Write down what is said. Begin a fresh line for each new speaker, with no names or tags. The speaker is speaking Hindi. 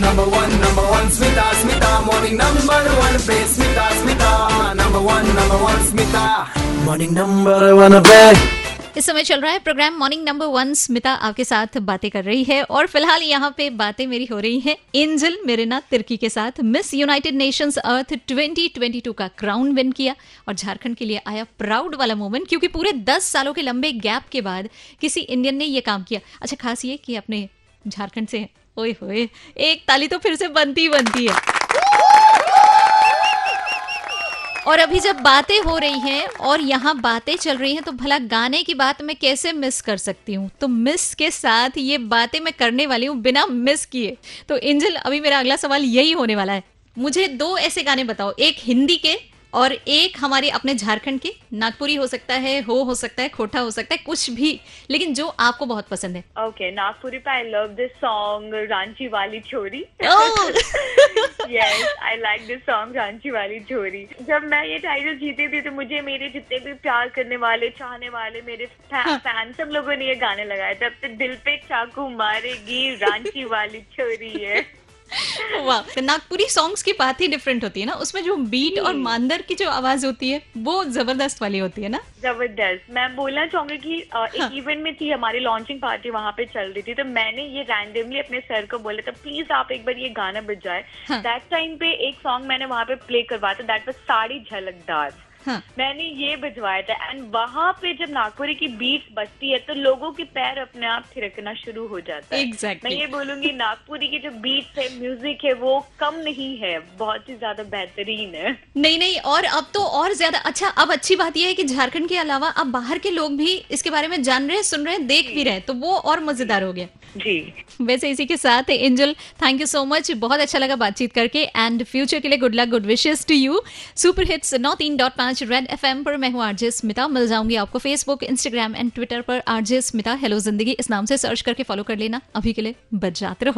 number one, number one, Smita, Smita, morning number one, पे Smita, Smita, number one, number one, Smita, morning number one, पे
इस समय चल रहा है program morning number one Smita आपके साथ बातें कर रही है और फ़िलहाल यहाँ पे बातें मेरी हो रही हैं एंजल मेरेना तिर्की के साथ मिस यूनाइटेड नेशंस अर्थ 2022 का क्राउन विन किया और झारखंड के लिए आया प्राउड वाला मोमेंट क्योंकि पूरे 10 सालों के लंबे गैप के बाद किसी इंडियन ने ये काम किया अच्छा खास ये कि अपने झारखंड से। ओए होए, एक ताली तो फिर से बनती ही बनती है। और अभी जब बातें हो रही हैं और यहाँ बातें चल रही हैं तो भला गाने की बात मैं कैसे मिस कर सकती हूँ? तो मिस के साथ ये बातें मैं करने वाली हूँ बिना मिस किए। तो इंजल, अभी मेरा अगला सवाल यही होने वाला है। मुझे दो ऐसे गाने बताओ, एक हिंदी के और एक हमारे अपने झारखंड के नागपुरी हो सकता है हो हो सकता है खोटा हो सकता है कुछ भी लेकिन जो आपको बहुत पसंद है
Okay, नागपुरी पे I love song Ranchi Wali Chori.
Oh!
yes, I like this song Ranchi Wali Chori. जब मैं ये टाइटल जीती थी तो मुझे मेरे जितने भी प्यार करने वाले चाहने वाले मेरे फ़ैन सब लोगों ने ये गाने लगाए थे अब तो दिल पे चाकू मारेगी रांची वाली छोरी है
वाह। नागपुरी सॉन्ग्स की बात ही डिफरेंट होती है ना? उसमें जो बीट और मांदर की जो आवाज़ होती है वो ज़बरदस्त वाली होती है ना?
ज़बरदस्त। मैं बोलना चाहूँगी की एक इवेंट में थी हमारी लॉन्चिंग पार्टी वहाँ पे चल रही थी तो मैंने ये रैंडमली अपने सर को बोला था प्लीज़ आप एक बार ये गाना बजाए।
हाँ।
दैट टाइम पे एक सॉन्ग मैंने वहाँ पे प्ले करवाया था दैट वॉज़ साड़ी झलकदार।
हाँ।
मैंने ये बजवाया था एंड वहाँ पे जब नागपुरी की बीट्स बजती है तो लोगों के पैर अपने आप थिरकना शुरू हो जाता है।
Exactly.
मैं ये बोलूँगी नागपुरी की जो बीट्स है म्यूज़िक है वो कम नहीं है बहुत ही ज़्यादा बेहतरीन है।
नहीं नहीं और अब तो और ज़्यादा अच्छा अब अच्छी बात यह है कि झारखंड के अलावा अब बाहर के लोग भी इसके बारे में जान रहे हैं सुन रहे हैं देख भी रहे हैं तो वो और मज़ेदार हो गया।
जी।
वैसे इसी के साथ Angel thank you so much बहुत अच्छा लगा बातचीत करके एंड फ्यूचर के लिए good luck good wishes to you super hits नौ तीन डॉट पाँच रेड एफएम पर मैं हूँ आरजे स्मिता। मिल जाऊँगी आपको फेसबुक इंस्टाग्राम एंड ट्विटर पर आरजे स्मिता। हेलो ज़िंदगी। इस नाम से सर्च करके फॉलो कर लेना। अभी के लिए बच जाते रहो।